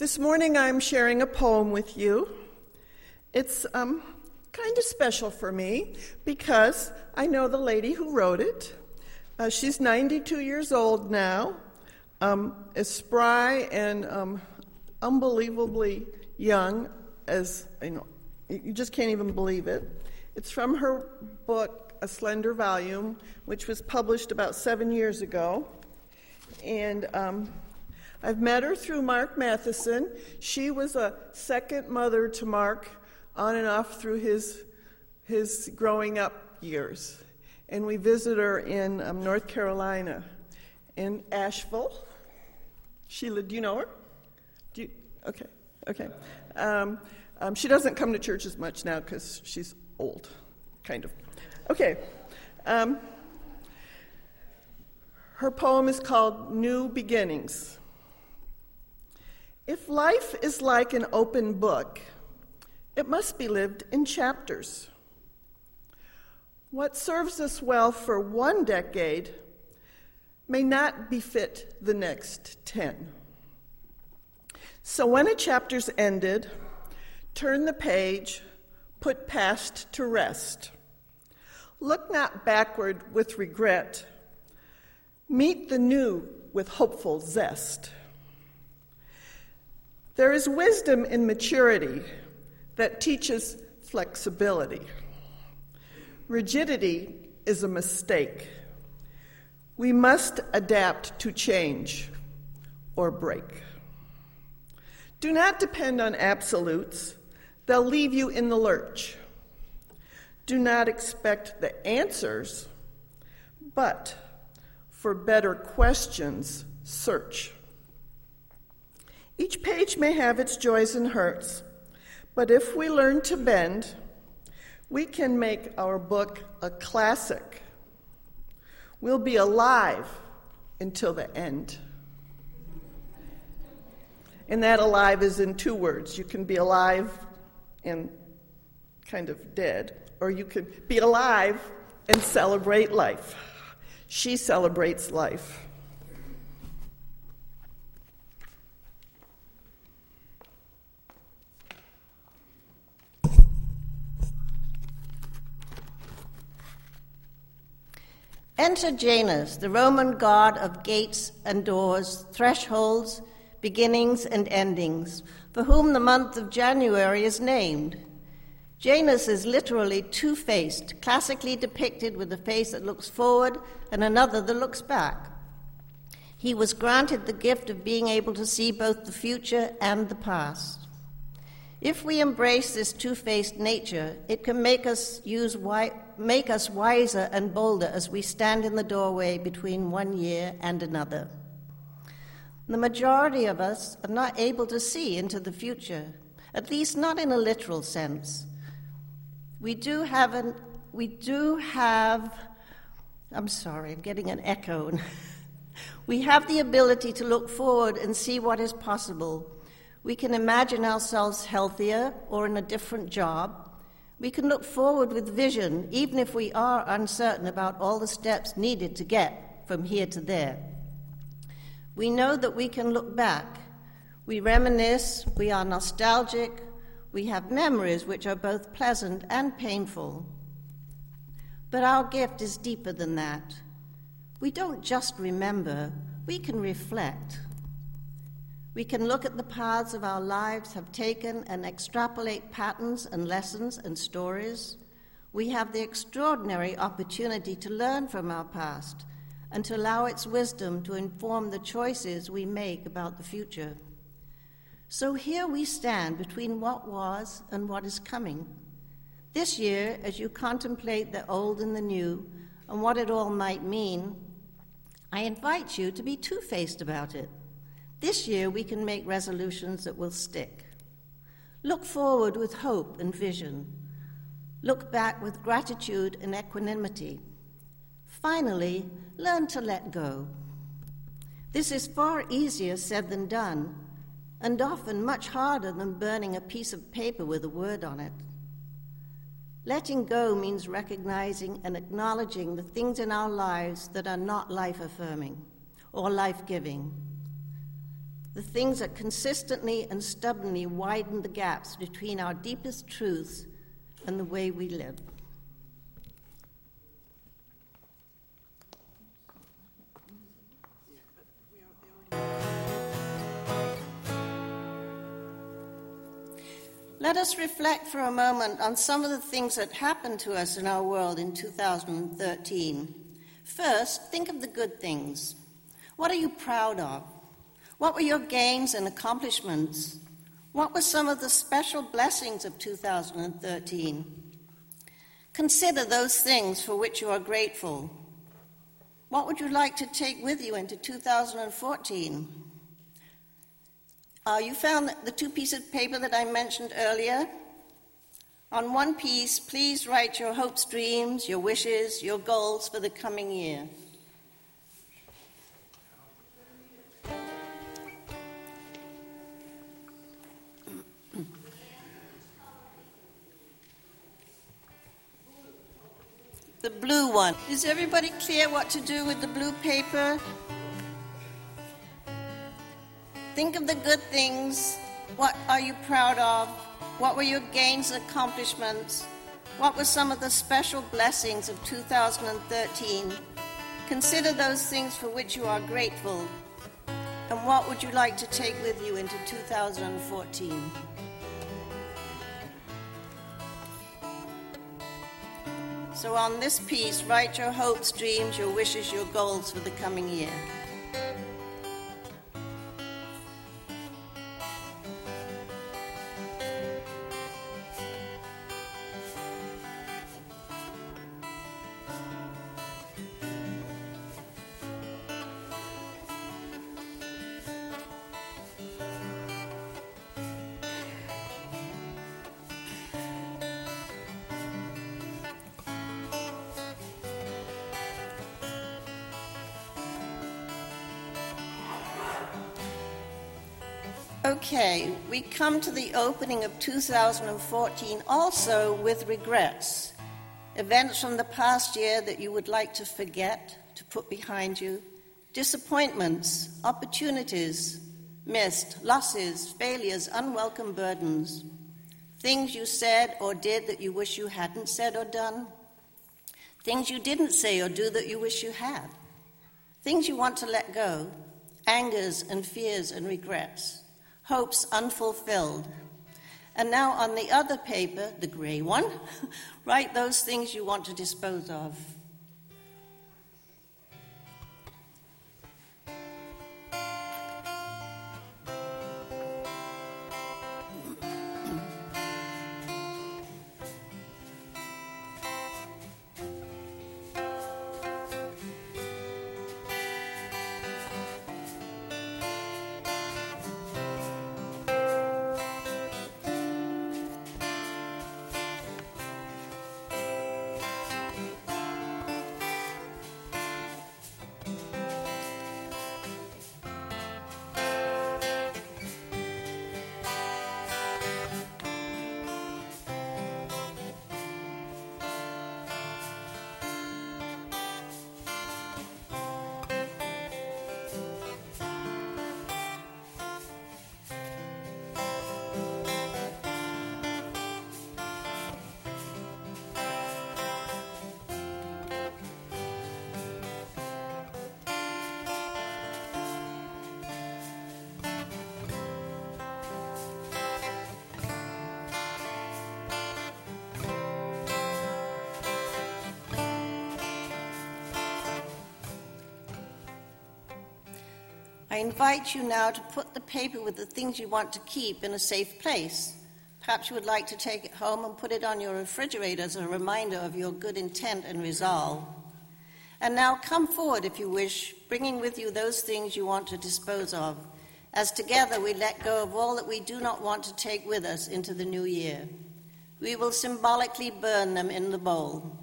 This morning I'm sharing a poem with you. It's um, kind of special for me because I know the lady who wrote it. Uh, she's 92 years old now, um, as spry and um, unbelievably young as you know. You just can't even believe it. It's from her book, A Slender Volume, which was published about seven years ago. And um, I've met her through Mark Matheson. She was a second mother to Mark on and off through his, his growing up years. And we visit her in um, North Carolina, in Asheville. Sheila, do you know her? Do you, okay, okay. Um, um, she doesn't come to church as much now because she's old, kind of. Okay. Um, her poem is called New Beginnings. If life is like an open book, it must be lived in chapters. What serves us well for one decade may not befit the next ten. So when a chapter's ended, turn the page, put past to rest. Look not backward with regret, meet the new with hopeful zest. There is wisdom in maturity that teaches flexibility. Rigidity is a mistake. We must adapt to change or break. Do not depend on absolutes, they'll leave you in the lurch. Do not expect the answers, but for better questions, search. Each page may have its joys and hurts, but if we learn to bend, we can make our book a classic. We'll be alive until the end. And that alive is in two words. You can be alive and kind of dead, or you can be alive and celebrate life. She celebrates life. Enter Janus, the Roman god of gates and doors, thresholds, beginnings and endings, for whom the month of January is named. Janus is literally two faced, classically depicted with a face that looks forward and another that looks back. He was granted the gift of being able to see both the future and the past. If we embrace this two faced nature, it can make us, use wi- make us wiser and bolder as we stand in the doorway between one year and another. The majority of us are not able to see into the future, at least not in a literal sense. We do have an, we do have, I'm sorry, I'm getting an echo. we have the ability to look forward and see what is possible we can imagine ourselves healthier or in a different job. We can look forward with vision, even if we are uncertain about all the steps needed to get from here to there. We know that we can look back. We reminisce, we are nostalgic, we have memories which are both pleasant and painful. But our gift is deeper than that. We don't just remember, we can reflect. We can look at the paths of our lives have taken and extrapolate patterns and lessons and stories. We have the extraordinary opportunity to learn from our past and to allow its wisdom to inform the choices we make about the future. So here we stand between what was and what is coming. This year, as you contemplate the old and the new and what it all might mean, I invite you to be two faced about it. This year, we can make resolutions that will stick. Look forward with hope and vision. Look back with gratitude and equanimity. Finally, learn to let go. This is far easier said than done, and often much harder than burning a piece of paper with a word on it. Letting go means recognizing and acknowledging the things in our lives that are not life affirming or life giving the things that consistently and stubbornly widen the gaps between our deepest truths and the way we live. Let us reflect for a moment on some of the things that happened to us in our world in 2013. First, think of the good things. What are you proud of? What were your gains and accomplishments? What were some of the special blessings of 2013? Consider those things for which you are grateful. What would you like to take with you into 2014? Uh, you found the two pieces of paper that I mentioned earlier. On one piece, please write your hopes, dreams, your wishes, your goals for the coming year. The blue one. Is everybody clear what to do with the blue paper? Think of the good things. What are you proud of? What were your gains and accomplishments? What were some of the special blessings of 2013? Consider those things for which you are grateful. And what would you like to take with you into 2014? So, on this piece, write your hopes, dreams, your wishes, your goals for the coming year. Okay, we come to the opening of 2014 also with regrets. Events from the past year that you would like to forget, to put behind you, disappointments, opportunities missed, losses, failures, unwelcome burdens, things you said or did that you wish you hadn't said or done, things you didn't say or do that you wish you had, things you want to let go, angers and fears and regrets hopes unfulfilled. And now on the other paper, the gray one, write those things you want to dispose of. Invite you now to put the paper with the things you want to keep in a safe place. Perhaps you would like to take it home and put it on your refrigerator as a reminder of your good intent and resolve. And now come forward if you wish, bringing with you those things you want to dispose of, as together we let go of all that we do not want to take with us into the new year. We will symbolically burn them in the bowl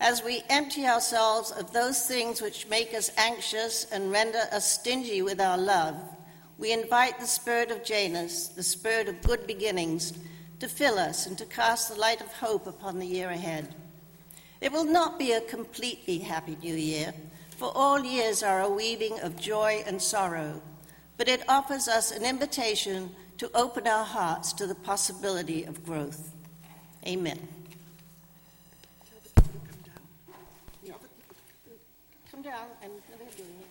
as we empty ourselves of those things which make us anxious and render us stingy with our love, we invite the spirit of Janus, the spirit of good beginnings, to fill us and to cast the light of hope upon the year ahead. It will not be a completely happy new year, for all years are a weaving of joy and sorrow. but it offers us an invitation to open our hearts to the possibility of growth. Amen. Come down and they're doing it.